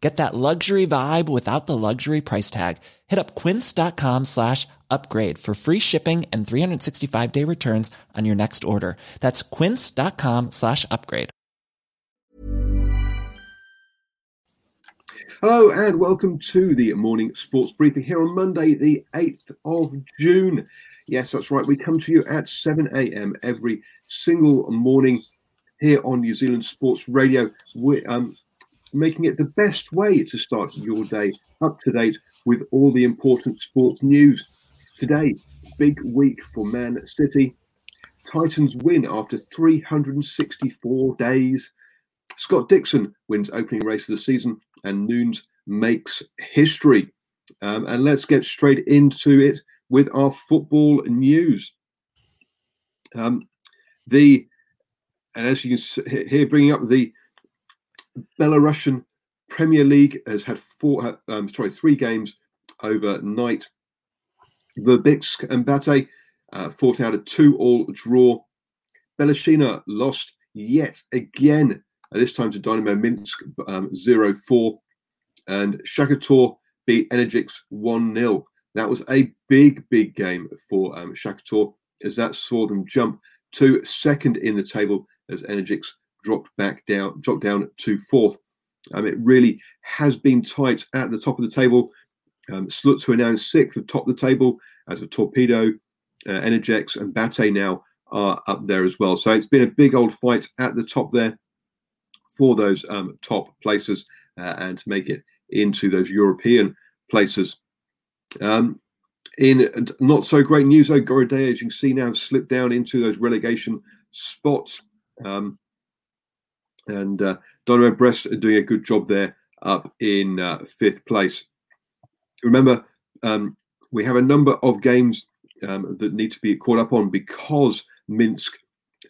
Get that luxury vibe without the luxury price tag. Hit up quince.com slash upgrade for free shipping and 365 day returns on your next order. That's quince.com slash upgrade. Hello and welcome to the morning sports briefing here on Monday, the 8th of June. Yes, that's right. We come to you at 7 a.m. every single morning here on New Zealand Sports Radio. We're um, making it the best way to start your day up to date with all the important sports news. Today, big week for Man City. Titans win after 364 days. Scott Dixon wins opening race of the season, and Nunes makes history. Um, and let's get straight into it with our football news. Um, the and as you can hear, bringing up the Belarusian Premier League has had four, um, sorry, three games overnight. Verbitsk and Bate uh, fought out a two-all draw. Belashina lost yet again, uh, this time to Dynamo Minsk um, 0-4. And Shakhtar beat Energix 1-0. That was a big, big game for um, Shakhtar as that saw them jump to second in the table as Energix dropped back down, dropped down to fourth. Um, it really has been tight at the top of the table. Um, Sluts, are now in sixth, atop the table, as a Torpedo, uh, Energex, and Bate now are up there as well. So it's been a big old fight at the top there for those um, top places uh, and to make it into those European places. Um, in not so great news, though, Gorodeya, as you can see now, have slipped down into those relegation spots. Um, and uh, Dynamo Brest are doing a good job there up in uh, fifth place. Remember, um, we have a number of games um, that need to be caught up on because Minsk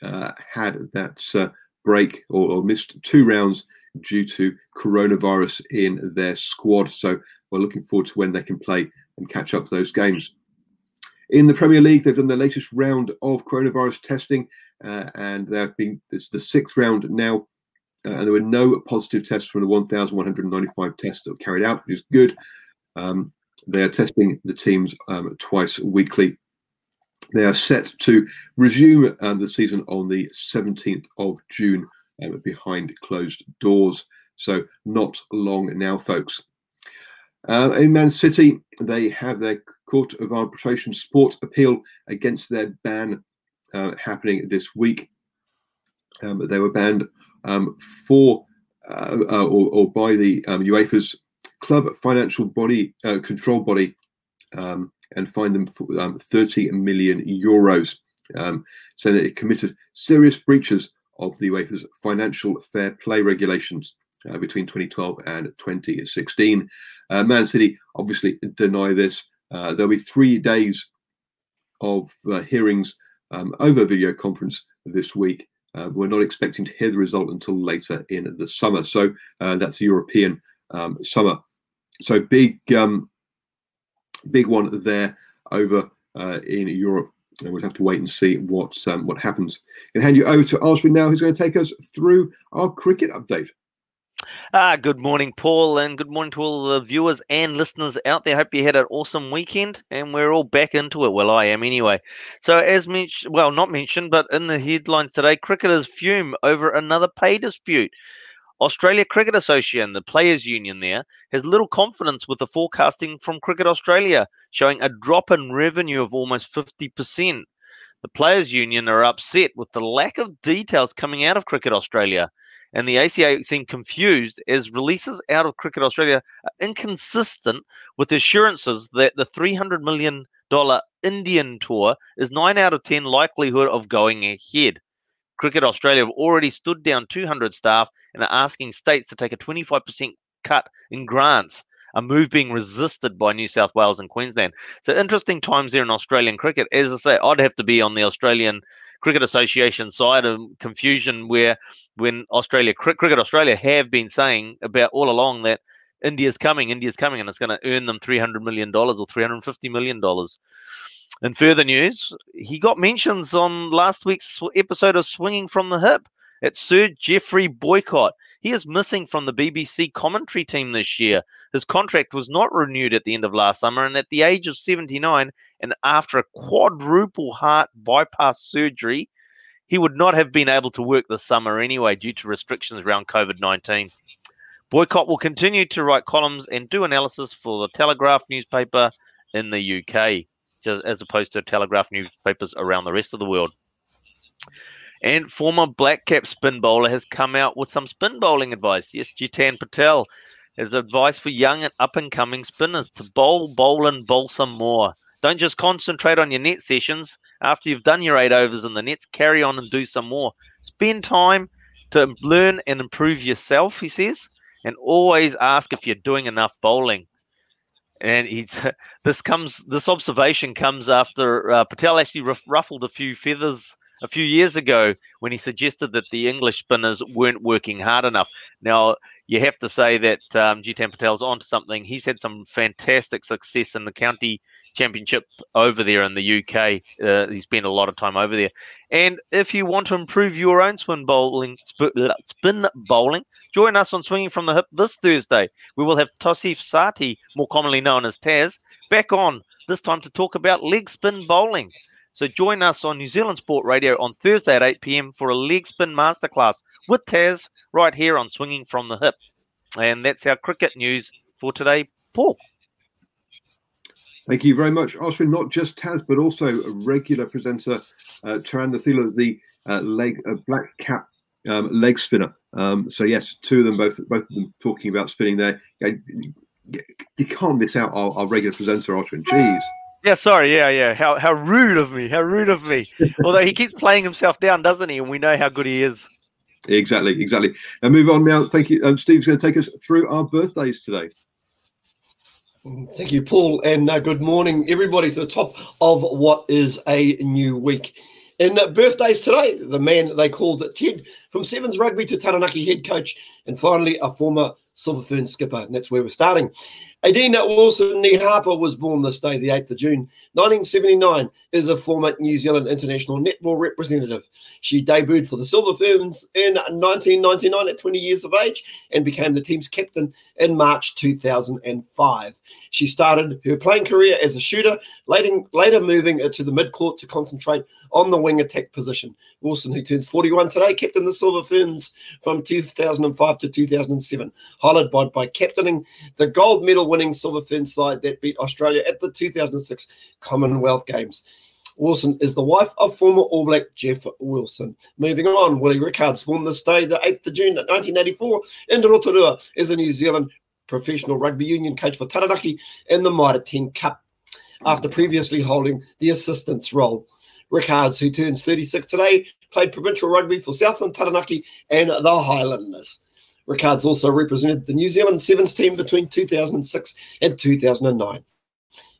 uh, had that uh, break or, or, missed two rounds due to coronavirus in their squad. So we're looking forward to when they can play and catch up those games. In the Premier League, they've done their latest round of coronavirus testing, uh, and they've been it's the sixth round now. Uh, and there were no positive tests from the 1,195 tests that were carried out, which is good. Um, they are testing the teams um, twice weekly. They are set to resume um, the season on the 17th of June um, behind closed doors. So, not long now, folks. Uh, in Man City, they have their Court of Arbitration Sport appeal against their ban uh, happening this week. Um, they were banned um, for uh, uh, or, or, by the um, UEFA's club financial body uh, control body um, and fined them for um, 30 million euros, um, saying that it committed serious breaches of the UEFA's financial fair play regulations. Uh, between 2012 and 2016. Uh, Man City obviously deny this. Uh, there'll be three days of hearings um, over video conference this week. Uh, we're not expecting to hear the result until later in the summer. So uh, that's the European um, summer. So big, um, big one there over in Europe and we'll have to wait and see what um, what happens. And hand you over to Oswin now, who's going to take us through our cricket update. Ah, good morning, Paul, and good morning to all the viewers and listeners out there. Hope you had an awesome weekend, and we're all back into it. Well, I am anyway. So, as mentioned, well, not mentioned, but in the headlines today, cricketers fume over another pay dispute. Australia Cricket Association, the players' union there, has little confidence with the forecasting from Cricket Australia, showing a drop in revenue of almost 50%. The players' union are upset with the lack of details coming out of Cricket Australia and the ACA seem confused as releases out of Cricket Australia are inconsistent with assurances that the $300 million Indian tour is 9 out of 10 likelihood of going ahead. Cricket Australia have already stood down 200 staff and are asking states to take a 25% cut in grants, a move being resisted by New South Wales and Queensland. So interesting times there in Australian cricket. As I say, I'd have to be on the Australian Cricket Association side of confusion where when Australia Cricket Australia have been saying about all along that India's coming, India's coming, and it's going to earn them three hundred million dollars or three hundred fifty million dollars. In further news, he got mentions on last week's episode of Swinging from the Hip. It's Sir Geoffrey Boycott. He is missing from the BBC commentary team this year. His contract was not renewed at the end of last summer, and at the age of 79, and after a quadruple heart bypass surgery, he would not have been able to work this summer anyway due to restrictions around COVID 19. Boycott will continue to write columns and do analysis for the Telegraph newspaper in the UK, as opposed to Telegraph newspapers around the rest of the world. And former black cap spin bowler has come out with some spin bowling advice. Yes, Jeetan Patel has advice for young and up and coming spinners to bowl, bowl, and bowl some more. Don't just concentrate on your net sessions. After you've done your eight overs in the nets, carry on and do some more. Spend time to learn and improve yourself, he says, and always ask if you're doing enough bowling. And he's this comes this observation comes after uh, Patel actually ruffled a few feathers a few years ago when he suggested that the English spinners weren't working hard enough. Now, you have to say that um, Jeetan Patel's onto something. He's had some fantastic success in the county championship over there in the UK. Uh, he spent a lot of time over there. And if you want to improve your own spin bowling, spin bowling, join us on Swinging from the Hip this Thursday. We will have Tosif Sati, more commonly known as Taz, back on this time to talk about leg spin bowling. So join us on New Zealand Sport Radio on Thursday at 8 p.m. for a leg spin masterclass with Taz right here on Swinging from the Hip. And that's our cricket news for today. Paul. Thank you very much, Oswin. Not just Taz, but also a regular presenter, uh, Tarun the uh, leg uh, black cap um, leg spinner. Um, so yes, two of them, both both of them talking about spinning there. You can't miss out our, our regular presenter, Oswin. Jeez. Yeah, sorry. Yeah, yeah. How how rude of me. How rude of me. Although he keeps playing himself down, doesn't he? And we know how good he is. Exactly, exactly. And move on now. Thank you. Um, Steve's going to take us through our birthdays today. Thank you, Paul, and uh, good morning, everybody, to the top of what is a new week. In uh, birthdays today, the man they called Ted from Sevens Rugby to Taranaki head coach, and finally a former Silver Fern skipper, and that's where we're starting. Adine Wilson Ni Harper was born this day, the 8th of June, 1979, is a former New Zealand international netball representative. She debuted for the Silver Ferns in 1999 at 20 years of age and became the team's captain in March 2005. She started her playing career as a shooter, later, moving to the midcourt to concentrate on the wing attack position. Wilson, who turns 41 today, captained the Silver Ferns from 2005 to 2007, highlighted by captaining the gold medal winning Silver Fern side that beat Australia at the 2006 Commonwealth Games. Wilson is the wife of former All Black Jeff Wilson. Moving on, Willie Rickards born this day, the 8th of June 1984, in Rotorua, is a New Zealand professional rugby union coach for Taranaki in the Mitre 10 Cup, after previously holding the assistance role. Rickards, who turns 36 today, played provincial rugby for Southland Taranaki and the Highlanders. Rickards also represented the New Zealand Sevens team between 2006 and 2009.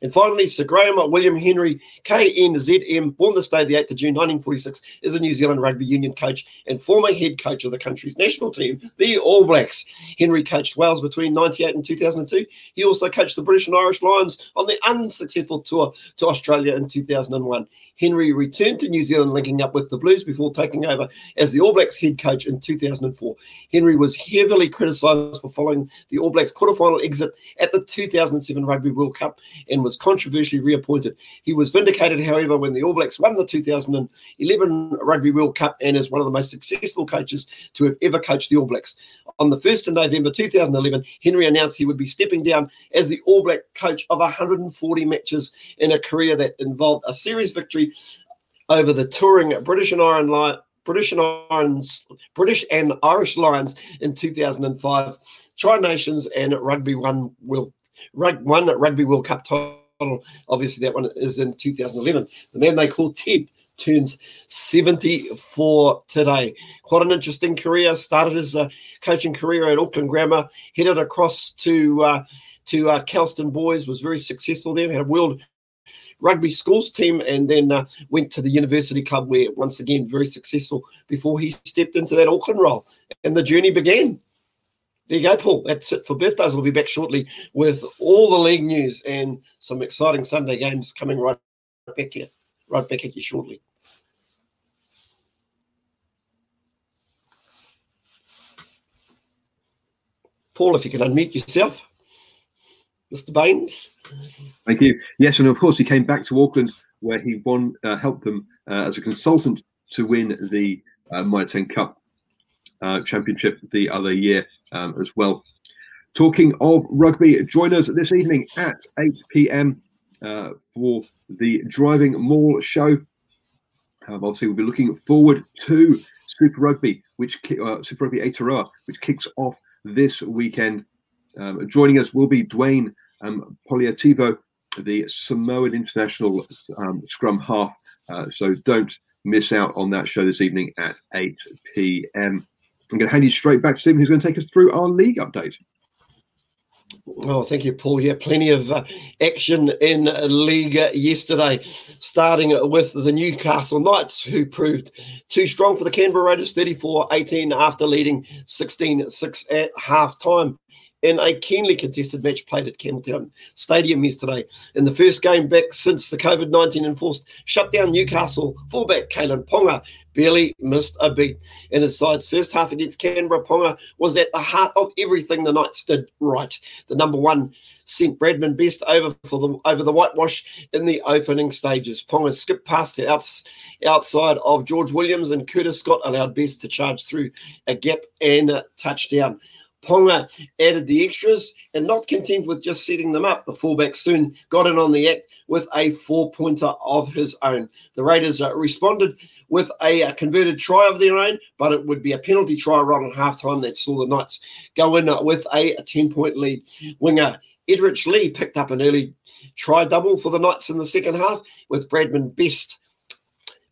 And finally, Sir Graham William Henry, KNZM, born this day, the 8th of June 1946, is a New Zealand rugby union coach and former head coach of the country's national team, the All Blacks. Henry coached Wales between 98 and 2002. He also coached the British and Irish Lions on the unsuccessful tour to Australia in 2001. Henry returned to New Zealand, linking up with the Blues before taking over as the All Blacks head coach in 2004. Henry was heavily criticised for following the All Blacks quarterfinal exit at the 2007 Rugby World Cup and was controversially reappointed. He was vindicated, however, when the All Blacks won the 2011 Rugby World Cup and is one of the most successful coaches to have ever coached the All Blacks. On the 1st of November 2011, Henry announced he would be stepping down as the All Black coach of 140 matches in a career that involved a series victory over the touring British and British and Irons, British and Irish Lions in 2005, Tri Nations and Rugby One World Rug, Rugby World Cup title. Obviously, that one is in 2011. The man they call Ted turns 74 today. Quite an interesting career. Started his uh, coaching career at Auckland Grammar, headed across to uh, to uh, Kelston Boys, was very successful there. Had a world rugby schools team and then uh, went to the university club where once again very successful before he stepped into that Auckland role and the journey began. There you go, Paul. That's it for birthdays. We'll be back shortly with all the league news and some exciting Sunday games coming right back here, right back at you shortly. Paul, if you can unmute yourself. Mr. Baines. Thank you. Yes, and of course he came back to Auckland where he won, uh, helped them uh, as a consultant to win the uh, Mitre 10 Cup uh, Championship the other year um, as well. Talking of rugby, join us this evening at 8 p.m. Uh, for the Driving Maul show. Um, obviously, we'll be looking forward to Super Rugby, which uh, Super Rugby Aotearoa, which kicks off this weekend. Um, joining us will be Dwayne um, Polataivao, the Samoan International um, Scrum half. Uh, so don't miss out on that show this evening at 8 p.m. I'm going to hand you straight back to Stephen, who's going to take us through our league update. Oh, thank you, Paul. Yeah, plenty of uh, action in league yesterday, starting with the Newcastle Knights, who proved too strong for the Canberra Raiders 34 18 after leading 16 6 at half time in a keenly contested match played at Campbelltown Stadium yesterday. In the first game back since the COVID 19 enforced shutdown, Newcastle fullback Kalyn Ponga barely missed a beat. In his side's first half against Canberra, Ponga was at the heart of everything the Knights did right. The number one sent Bradman Best over for the over the whitewash in the opening stages. Ponga skipped past it outs, outside of George Williams and Curtis Scott allowed Best to charge through a gap and a touchdown. Ponga added the extras and not content with just setting them up, the fullback soon got in on the act with a four pointer of his own. The Raiders uh, responded with a, a, converted try of their own, but it would be a penalty try right at halftime that saw the Knights go in uh, with a 10 point lead. Winger Edrick Lee picked up an early try double for the Knights in the second half, with Bradman Best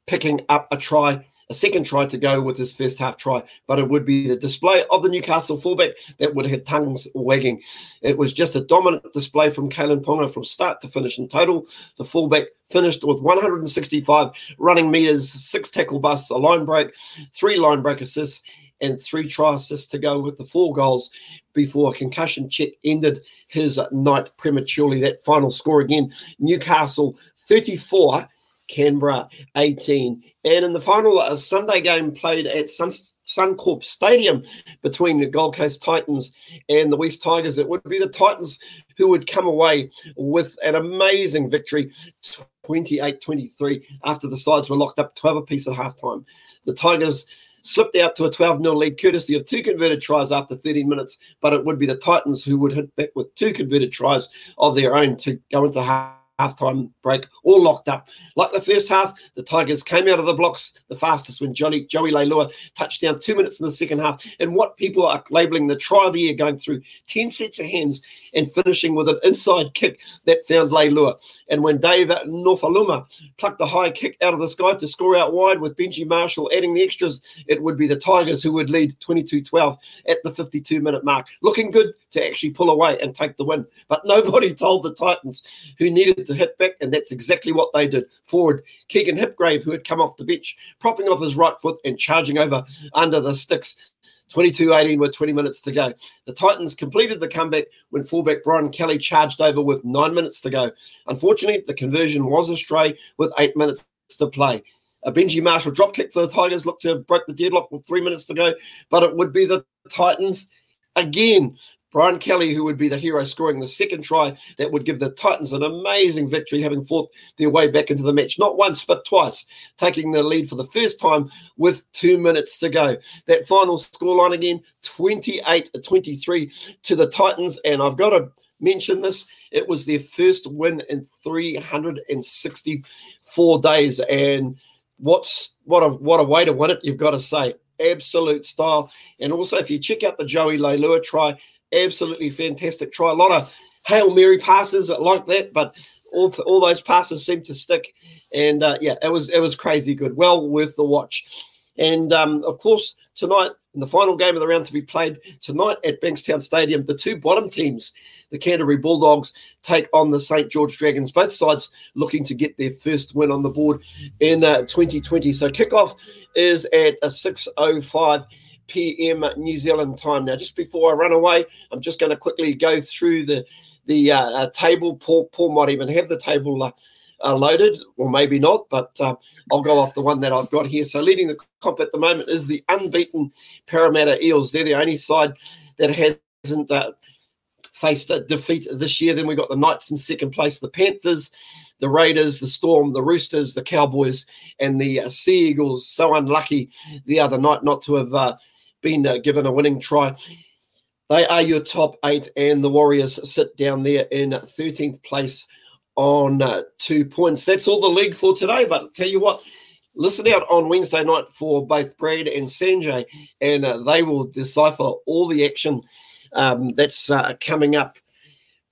picking up a try a second try to go with his first half try, but it would be the display of the Newcastle fullback that would have tongues wagging. It was just a dominant display from Kalyn Ponga from start to finish. In total, the fullback finished with 165 running meters, six tackle busts, a line break, three line break assists, and three try assists to go with the four goals before a concussion check ended his night prematurely. That final score again Newcastle 34, Canberra 18. And in the final a Sunday game played at Sun, Suncorp Stadium between the Gold Coast Titans and the West Tigers, it would be the Titans who would come away with an amazing victory 28 23 after the sides were locked up 12 apiece at halftime. The Tigers slipped out to a 12 0 lead courtesy of two converted tries after 13 minutes, but it would be the Titans who would hit back with two converted tries of their own to go into half halftime break, all locked up. Like the first half, the Tigers came out of the blocks the fastest when Joey, Joey Leilua touched down two minutes in the second half. And what people are labeling the try of the year going through 10 sets of hands and finishing with an inside kick that found Leilua. And when Dave Nofoaluma plucked the high kick out of the sky to score out wide with Benji Marshall adding the extras, it would be the Tigers who would lead 22 12 at the 52 minute mark. Looking good to actually pull away and take the win. But nobody told the Titans who needed It's a hit back, and that's exactly what they did. Forward Keegan Hipgrave, who had come off the bench, propping off his right foot and charging over under the sticks. 22 18 with 20 minutes to go. The Titans completed the comeback when fullback Brian Kelly charged over with nine minutes to go. Unfortunately, the conversion was astray with eight minutes to play. A Benji Marshall drop kick for the Tigers looked to have broke the deadlock with three minutes to go, but it would be the Titans again Brian Kelly, who would be the hero, scoring the second try that would give the Titans an amazing victory, having fought their way back into the match, not once, but twice, taking the lead for the first time with two minutes to go. That final scoreline again 28 23 to the Titans. And I've got to mention this it was their first win in 364 days. And what's what a what a way to win it, you've got to say absolute style. And also, if you check out the Joey Leilua try, absolutely fantastic try. A lot of Hail Mary passes like that, but all, all those passes seem to stick. And uh, yeah, it was it was crazy good. Well worth the watch. And um, of course, tonight in the final game of the round to be played tonight at Bankstown Stadium, the two bottom teams, the Canterbury Bulldogs, take on the St George Dragons. Both sides looking to get their first win on the board in uh, 2020. So kickoff is at a 6:05 p.m. New Zealand time. Now, just before I run away, I'm just going to quickly go through the the uh, uh, table. Paul, Paul might even have the table uh, uh, loaded, or maybe not, but uh, I'll go off the one that I've got here. So, leading the comp at the moment is the unbeaten Parramatta Eels. They're the only side that hasn't uh, faced a defeat this year. Then we've got the Knights in second place, the Panthers the Raiders, the Storm, the Roosters, the Cowboys, and the uh, Sea Eagles. So unlucky the other night not to have uh, been uh, given a winning try. They are your top eight, and the Warriors sit down there in 13th place on uh, two points. That's all the league for today. But tell you what, listen out on Wednesday night for both Brad and Sanjay, and uh, they will decipher all the action um, that's uh, coming up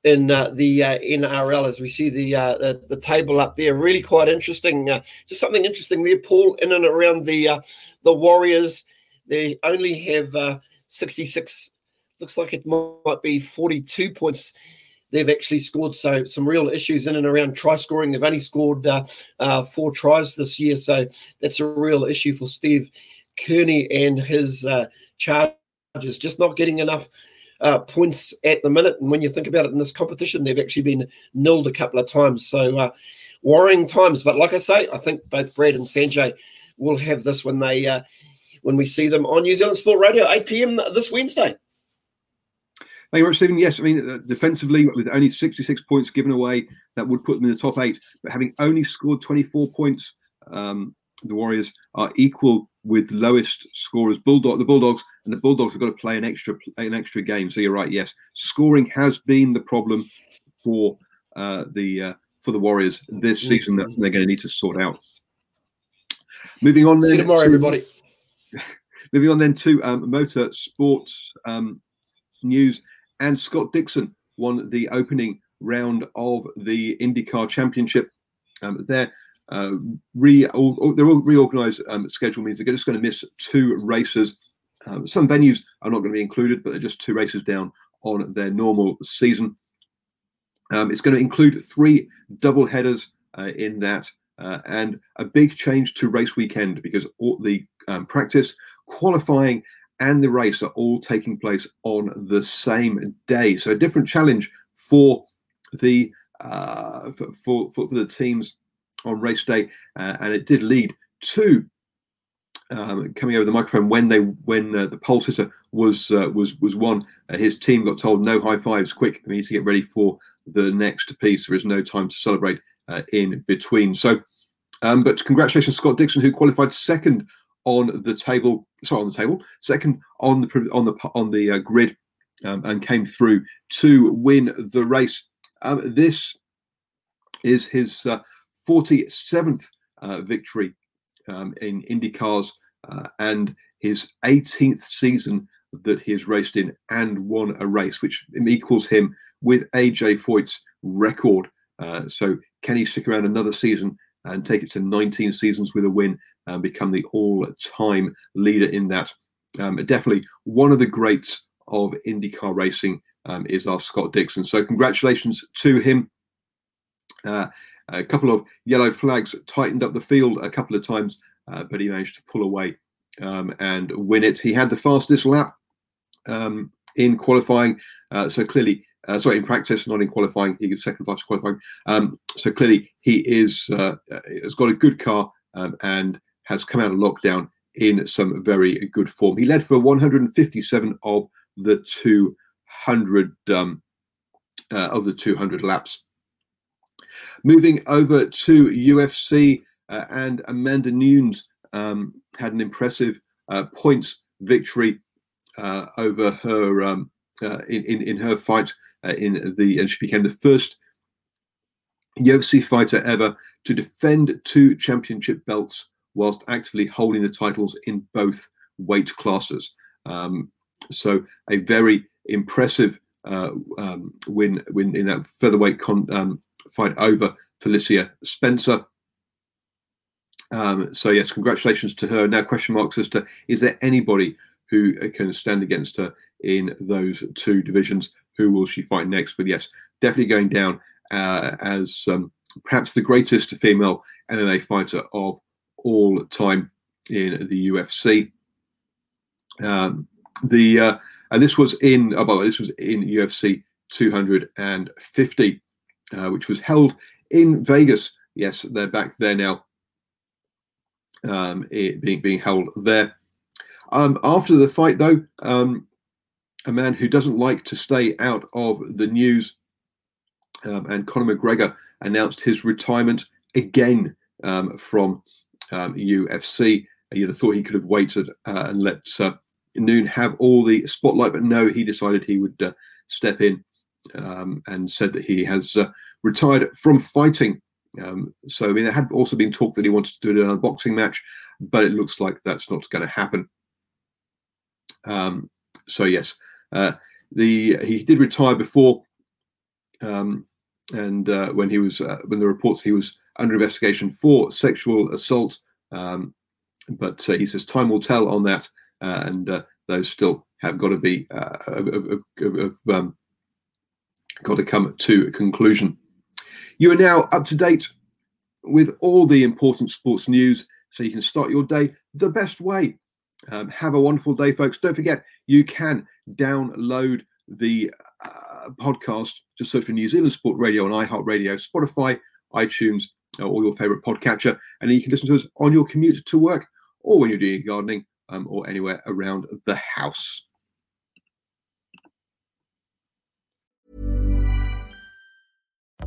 in uh, the uh, NRL as we see the, uh, the, the table up there. Really quite interesting. Uh, just something interesting there, Paul. In and around the uh, the Warriors, they only have uh, 66. Looks like it might be 42 points. They've actually scored so some real issues in and around try scoring. They've only scored four tries this year, so that's a real issue for Steve Kearney and his charges. Just not getting enough uh, points at the minute. And when you think about it in this competition, they've actually been nilled a couple of times. So uh, worrying times. But like I say, I think both Brad and Sanjay will have this when they uh, when we see them on New Zealand Sport Radio, 8 p.m. this Wednesday. Thank you very much, Stephen. Yes, I mean, uh, defensively, with only 66 points given away, that would put them in the top eight. But having only scored 24 points, um, the Warriors are equal with lowest scorers. Bulldog, the Bulldogs, and the Bulldogs have got to play an extra an extra game. So you're right. Yes, scoring has been the problem for uh, the uh, for the Warriors this mm-hmm. season that they're going to need to sort out. Moving on. See you tomorrow, to, everybody. Moving on then to um, motor sports um, news, and Scott Dixon won the opening round of the IndyCar Championship. Um, there uh, re they're all reorganized um, schedule means they're just going to miss two races. Um, some venues are not going to be included, but they're just two races down on their normal season. Um, it's going to include three double headers uh, in that, uh, and a big change to race weekend because all the um, practice, qualifying, and the race are all taking place on the same day. So a different challenge for the uh, for, for, for the teams on race day, uh, and it did lead to um, coming over the microphone when they when uh, the pole sitter was uh, was was won. Uh, his team got told no high fives, quick. We need to get ready for the next piece. There is no time to celebrate uh, in between. So, um, but congratulations, Scott Dixon, who qualified second on the table. Sorry, on the table, second on the on the on the uh, grid, um, and came through to win the race. Um, this is his uh, 47th uh, victory um, in IndyCars uh, and his 18th season that he has raced in and won a race, which equals him with AJ Foyt's record. Uh, so can he stick around another season and take it to 19 seasons with a win and become the all-time leader in that? Um, definitely one of the greats of IndyCar racing um, is our Scott Dixon. So congratulations to him. Uh, a couple of yellow flags tightened up the field a couple of times, uh, but he managed to pull away um, and win it. He had the fastest lap um, in qualifying, uh, so clearly, uh, sorry, in practice, not in qualifying. He was second fastest qualifying. Um, so clearly, he is uh, has got a good car um, and has come out of lockdown in some very good form. He led for 157 of the 200 um, uh, of the 200 laps. Moving over to UFC, uh, and Amanda Nunes um, had an impressive uh, points victory uh, over her um, uh, in, in, in her fight uh, in the and she became the first UFC fighter ever to defend two championship belts whilst actively holding the titles in both weight classes. Um, so a very impressive uh, um, win win in that featherweight con, um, fight over Felicia Spencer. Um, so yes, congratulations to her. Now, question marks as to is there anybody who can stand against her in those two divisions? Who will she fight next? But yes, definitely going down uh, as um, perhaps the greatest female MMA fighter of all time in the UFC. Um, the uh, and this was in oh, well, this was in UFC 250, uh, which was held in Vegas. Yes, they're back there now, um, being being held there. Um, after the fight, though, um, a man who doesn't like to stay out of the news, um, and Conor McGregor announced his retirement again um, from UFC. Um, you'd have thought he could have waited uh, and let uh, Noon have all the spotlight, but no, he decided he would uh, step in um, and said that he has uh, retired from fighting. Um, so, I mean, there had also been talk that he wanted to do another boxing match, but it looks like that's not going to happen. Um, so, yes, uh, the he did retire before, um, and uh, when he was uh, when the reports he was under investigation for sexual assault. Um, but uh, he says time will tell on that, uh, and those still have got to be have, um, got to come to a conclusion. You are now up to date with all the important sports news, so you can start your day the best way. Um, have a wonderful day, folks. Don't forget, you can download the uh, podcast. Just search for New Zealand Sport Radio on iHeartRadio, Spotify, iTunes, uh, or your favorite podcatcher. And you can listen to us on your commute to work or when you're doing gardening um, or anywhere around the house.